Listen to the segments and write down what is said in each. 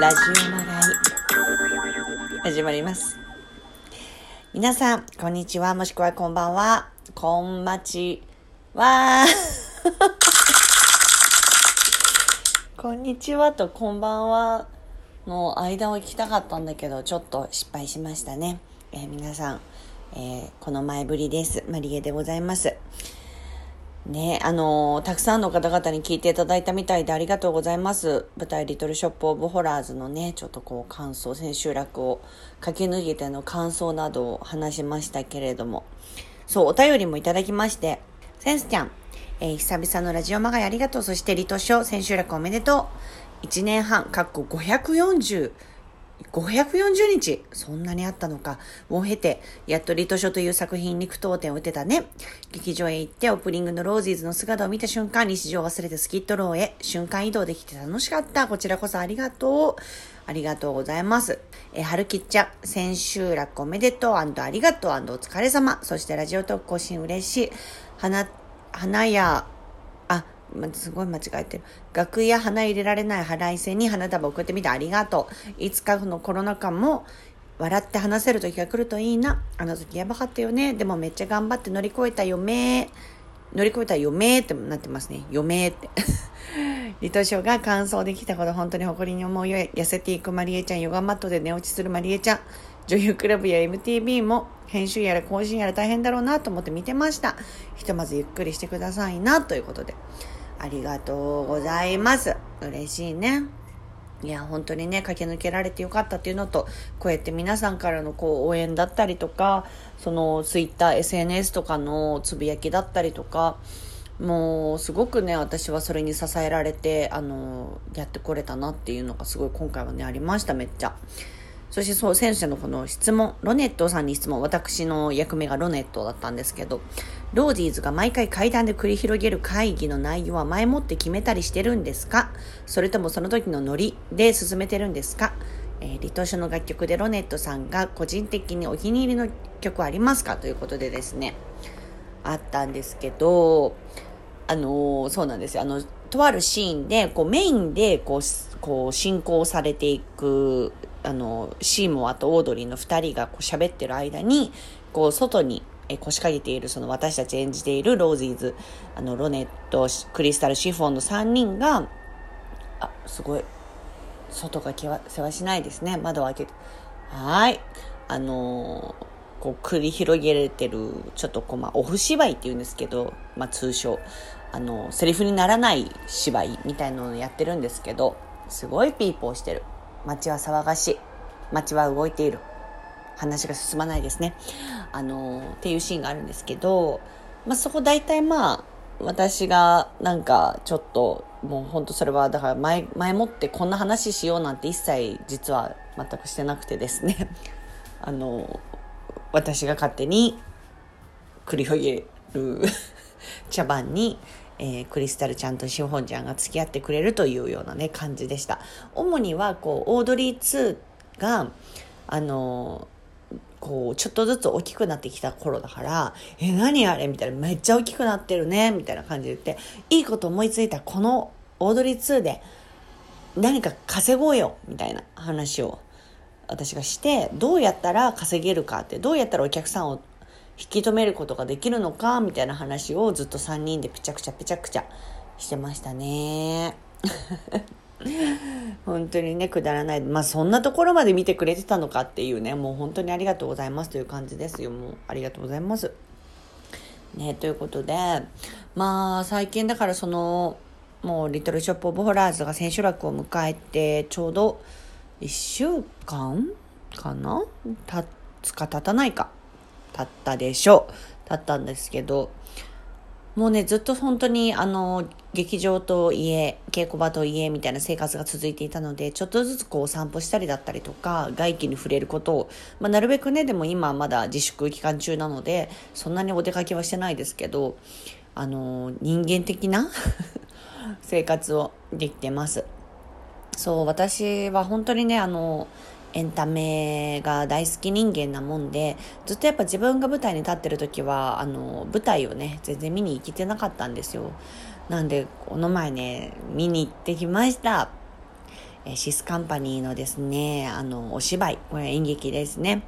ラジオまがい始まります。皆さんこんにちは。もしくはこんばんは。こんまちは。こんにちはとこんばんはの間を行きたかったんだけどちょっと失敗しましたね、えー、皆さん、えー、この前ぶりです。マリエでございます。ね、あのー、たくさんの方々に聞いていただいたみたいでありがとうございます。舞台リトルショップオブホラーズのね、ちょっとこう感想、千秋楽を駆け抜けての感想などを話しましたけれども、そう、お便りもいただきまして、センスちゃん、えー、久々のラジオマガイありがとう。そしてリトショー、千秋楽おめでとう。1年半、かっこ540、540日、そんなにあったのか、を経て、やっとリト書という作品に句読点を打てたね。劇場へ行ってオープニングのロージーズの姿を見た瞬間、日常を忘れてスキットローへ、瞬間移動できて楽しかった。こちらこそありがとう。ありがとうございます。え、春吉ちゃん、千秋楽おめでとうありがとうお疲れ様。そしてラジオトーク更新嬉しい。花、花や、ますごい間違えてる。楽屋花入れられない払い線に花束送ってみてありがとう。いつかのコロナ禍も笑って話せる時が来るといいな。あの時やばかったよね。でもめっちゃ頑張って乗り越えたよめ乗り越えたよめってなってますね。よめって。リトショが完走できたこと本当に誇りに思うよ。痩せていくマリエちゃん、ヨガマットで寝落ちするマリエちゃん。女優クラブや MTV も編集やら更新やら大変だろうなと思って見てました。ひとまずゆっくりしてくださいなということで。ありがとうございます。嬉しいね。いや、本当にね、駆け抜けられてよかったっていうのと、こうやって皆さんからのこう応援だったりとか、そのツイッター、SNS とかのつぶやきだったりとか、もうすごくね、私はそれに支えられて、あの、やってこれたなっていうのがすごい今回はね、ありました、めっちゃ。そしてそう、選手のこの質問、ロネットさんに質問、私の役目がロネットだったんですけど、ローディーズが毎回階段で繰り広げる会議の内容は前もって決めたりしてるんですか？それともその時のノリで進めてるんですか？えー、リトシの楽曲でロネットさんが個人的にお気に入りの曲ありますか？ということでですね、あったんですけど、あのー、そうなんですよ。あの、とあるシーンで、こうメインでこう、こう進行されていく、あの、シーモアとオードリーの二人がこう喋ってる間に、こう外にえ腰掛けているその私たち演じているロージーズ、あの、ロネット、クリスタル、シフォンの3人が、あ、すごい、外がせわしないですね。窓を開けて。はい。あのー、こう繰り広げられてる、ちょっとこう、まあ、オフ芝居って言うんですけど、まあ、通称、あの、セリフにならない芝居みたいなのをやってるんですけど、すごいピーポーしてる。街は騒がしい。街は動いている。話が進まないですね。あの、っていうシーンがあるんですけど、まあ、そこ大体まあ、私がなんかちょっと、もう本当それは、だから前、前もってこんな話しようなんて一切実は全くしてなくてですね。あの、私が勝手に繰り広げる 茶番に、えー、クリスタルちゃんとシフォンちゃんが付き合ってくれるというようなね、感じでした。主には、こう、オードリー2が、あの、こう、ちょっとずつ大きくなってきた頃だから、え、何あれ？みたいな、めっちゃ大きくなってるねみたいな感じで言って、いいこと思いついたこのオードリー2で何か稼ごうよみたいな話を私がして、どうやったら稼げるかって、どうやったらお客さんを引き止めることができるのかみたいな話をずっと3人でぺちゃくちゃぺちゃくちゃしてましたね。本当にね、くだらない。まあ、そんなところまで見てくれてたのかっていうね、もう本当にありがとうございますという感じですよ。もう、ありがとうございます。ね、ということで、まあ、最近だからその、もう、リトルショップオブホラーズが千秋楽を迎えて、ちょうど1週間かな？経つか経たないか。経ったでしょう。経ったんですけど、もうね、ずっと本当にあの、劇場と家、稽古場と家みたいな生活が続いていたので、ちょっとずつこう散歩したりだったりとか、外気に触れることを、まあ、なるべくね、でも今まだ自粛期間中なので、そんなにお出かけはしてないですけど、あの、人間的な 生活をできてます。そう、私は本当にね、あの、エンタメが大好き人間なもんで、ずっとやっぱ自分が舞台に立ってる時は、あの、舞台をね、全然見に行けてなかったんですよ。なんで、この前ね、見に行ってきました。シスカンパニーのですね、あの、お芝居、これ演劇ですね。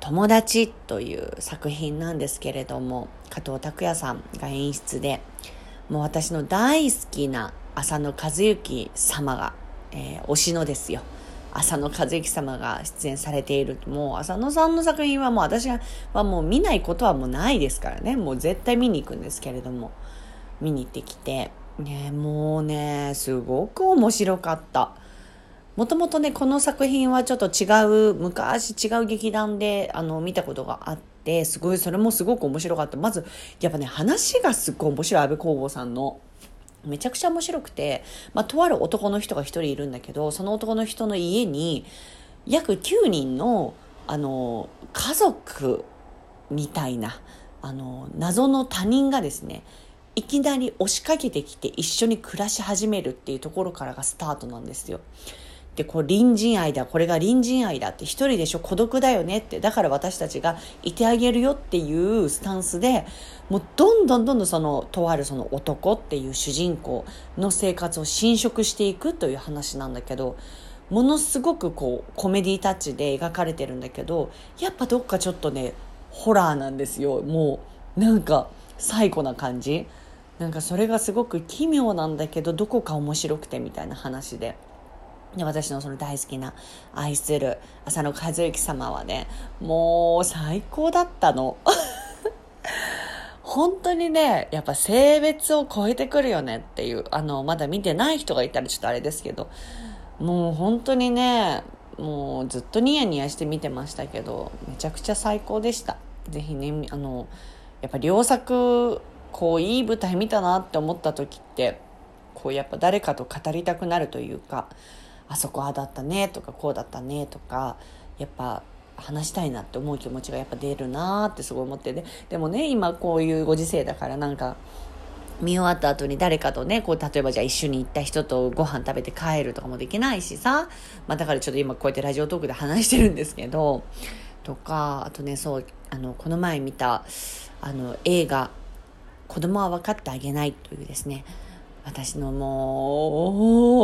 友達という作品なんですけれども、加藤拓也さんが演出で、もう私の大好きな浅野和之様が、えー、推しのですよ。浅野和之様が出演されている。もう浅野さんの作品はもう私はもう見ないことはもうないですからね。もう絶対見に行くんですけれども、見に行ってきて、ね、もうね、すごく面白かった。もともとね、この作品はちょっと違う、昔違う劇団であの見たことがあって、すごい、それもすごく面白かった。まず、やっぱね、話がすっごい面白い、安部公房さんの。めちゃくちゃ面白くて、まあ、とある男の人が1人いるんだけど、その男の人の家に、約9人の、あの、家族みたいな、あの、謎の他人がですね、いきなり押しかけてきて一緒に暮らし始めるっていうところからがスタートなんですよ。で、こう、隣人愛だ、これが隣人愛だって、一人でしょ、孤独だよねって、だから私たちがいてあげるよっていうスタンスで、もうどんどんどんどんその、とあるその男っていう主人公の生活を侵食していくという話なんだけど、ものすごくこう、コメディタッチで描かれてるんだけど、やっぱどっかちょっとね、ホラーなんですよ。もう、なんか、最古な感じ。なんかそれがすごく奇妙なんだけど、どこか面白くてみたいな話で。私のその大好きな愛する浅野和之様はねもう最高だったの。本当にねやっぱ性別を超えてくるよねっていうあのまだ見てない人がいたらちょっとあれですけどもう本当にねもうずっとニヤニヤして見てましたけどめちゃくちゃ最高でした。ぜひねあのやっぱ良作こういい舞台見たなって思った時ってこうやっぱ誰かと語りたくなるというかあそこあだったねとかこうだったねとかやっぱ話したいなって思う気持ちがやっぱ出るなってすごい思ってででもね今こういうご時世だからなんか見終わった後に誰かとね、こう、例えばじゃあ一緒に行った人とご飯食べて帰るとかもできないしさ、まあだからちょっと今こうやってラジオトークで話してるんですけど、とか、あとね、そう、あの、この前見た、あの、映画、子供は分かってあげないというですね、私のもう、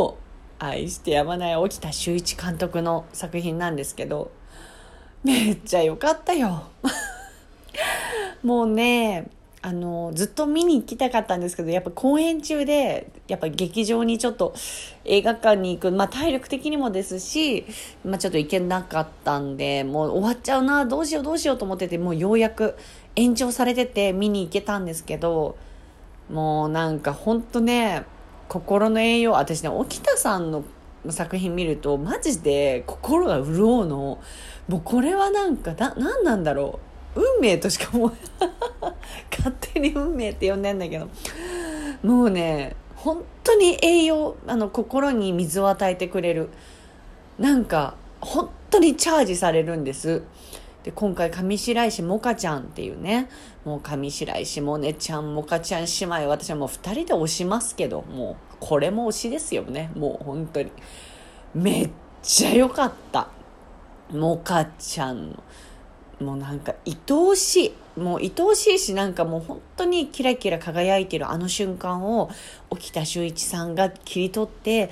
愛してやまない沖田修一監督の作品なんですけどめっちゃ良かったよ。もうねあのずっと見に行きたかったんですけどやっぱ公演中でやっぱ劇場にちょっと映画館に行く、まあ、体力的にもですし、まあ、ちょっと行けなかったんでもう終わっちゃうなどうしようどうしようと思っててもうようやく延長されてて見に行けたんですけどもうなんかほんとね心の栄養私ね沖田さんの作品見るとマジで心が潤うの。もうこれはなんかな何なんだろう。運命としかもう勝手に運命って呼んでんだけど。もうね本当に栄養あの心に水を与えてくれる。なんか本当にチャージされるんです。で今回上白石萌歌ちゃんっていうねもう上白石萌音ちゃん萌歌ちゃん姉妹私はもう2人で推しますけどもうこれも推しですよね。もう本当に。めっちゃ良かった。萌歌ちゃんの。もうなんか愛おしい。もう愛おしいしなんかもう本当にキラキラ輝いてるあの瞬間を沖田修一さんが切り取って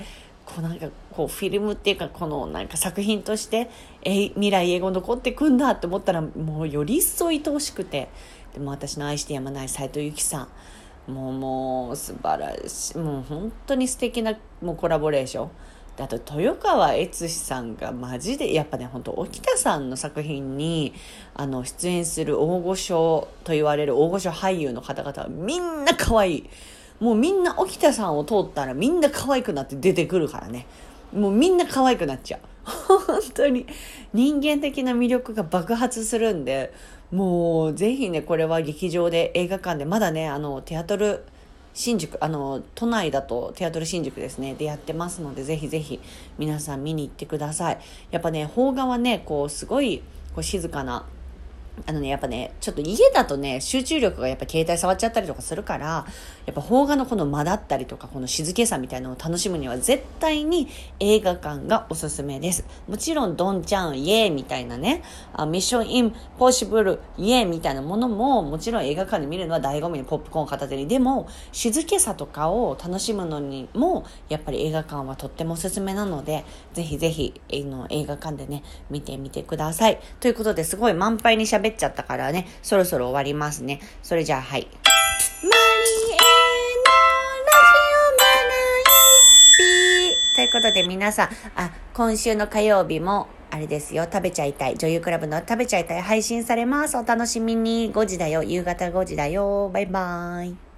こうなんかこうフィルムっていうかこのなんか作品としてえ未来英語残ってくんだって思ったらもうより一層愛おしくて。でも私の愛してやまない斎藤由貴さん。もうもう素晴らしい。もう本当に素敵なもうコラボレーション。であと豊川悦司さんがマジでやっぱね本当沖田さんの作品にあの出演する大御所と言われる大御所俳優の方々はみんな可愛い。もうみんな沖田さんを通ったらみんな可愛くなって出てくるからね。もうみんな可愛くなっちゃう。本当に。人間的な魅力が爆発するんでもうぜひねこれは劇場で映画館でまだねあのテアトル新宿あの都内だとテアトル新宿ですねでやってますのでぜひぜひ皆さん見に行ってください。やっぱね邦画はねこうすごいこう静かなあのね、やっぱね、ちょっと家だとね、集中力がやっぱ携帯触っちゃったりとかするから、やっぱ邦画のこの間だったりとか、この静けさみたいなのを楽しむには絶対に映画館がおすすめです。もちろん、ドンちゃん、イエーみたいなね、あミッションインポッシブル、イエーみたいなものも、もちろん映画館で見るのは醍醐味にポップコーン片手に。でも、静けさとかを楽しむのにも、やっぱり映画館はとってもおすすめなので、ぜひぜひ、えの映画館でね、見てみてください。ということで、すごい満杯に喋っちゃったからね、そろそろ終わりますね。それじゃあ、はい。マリエのラジオマナイピーということで皆さん、あ、今週の火曜日も、あれですよ、食べちゃいたい。女優クラブの食べちゃいたい配信されます。お楽しみに。5時だよ。夕方5時だよ。バイバーイ。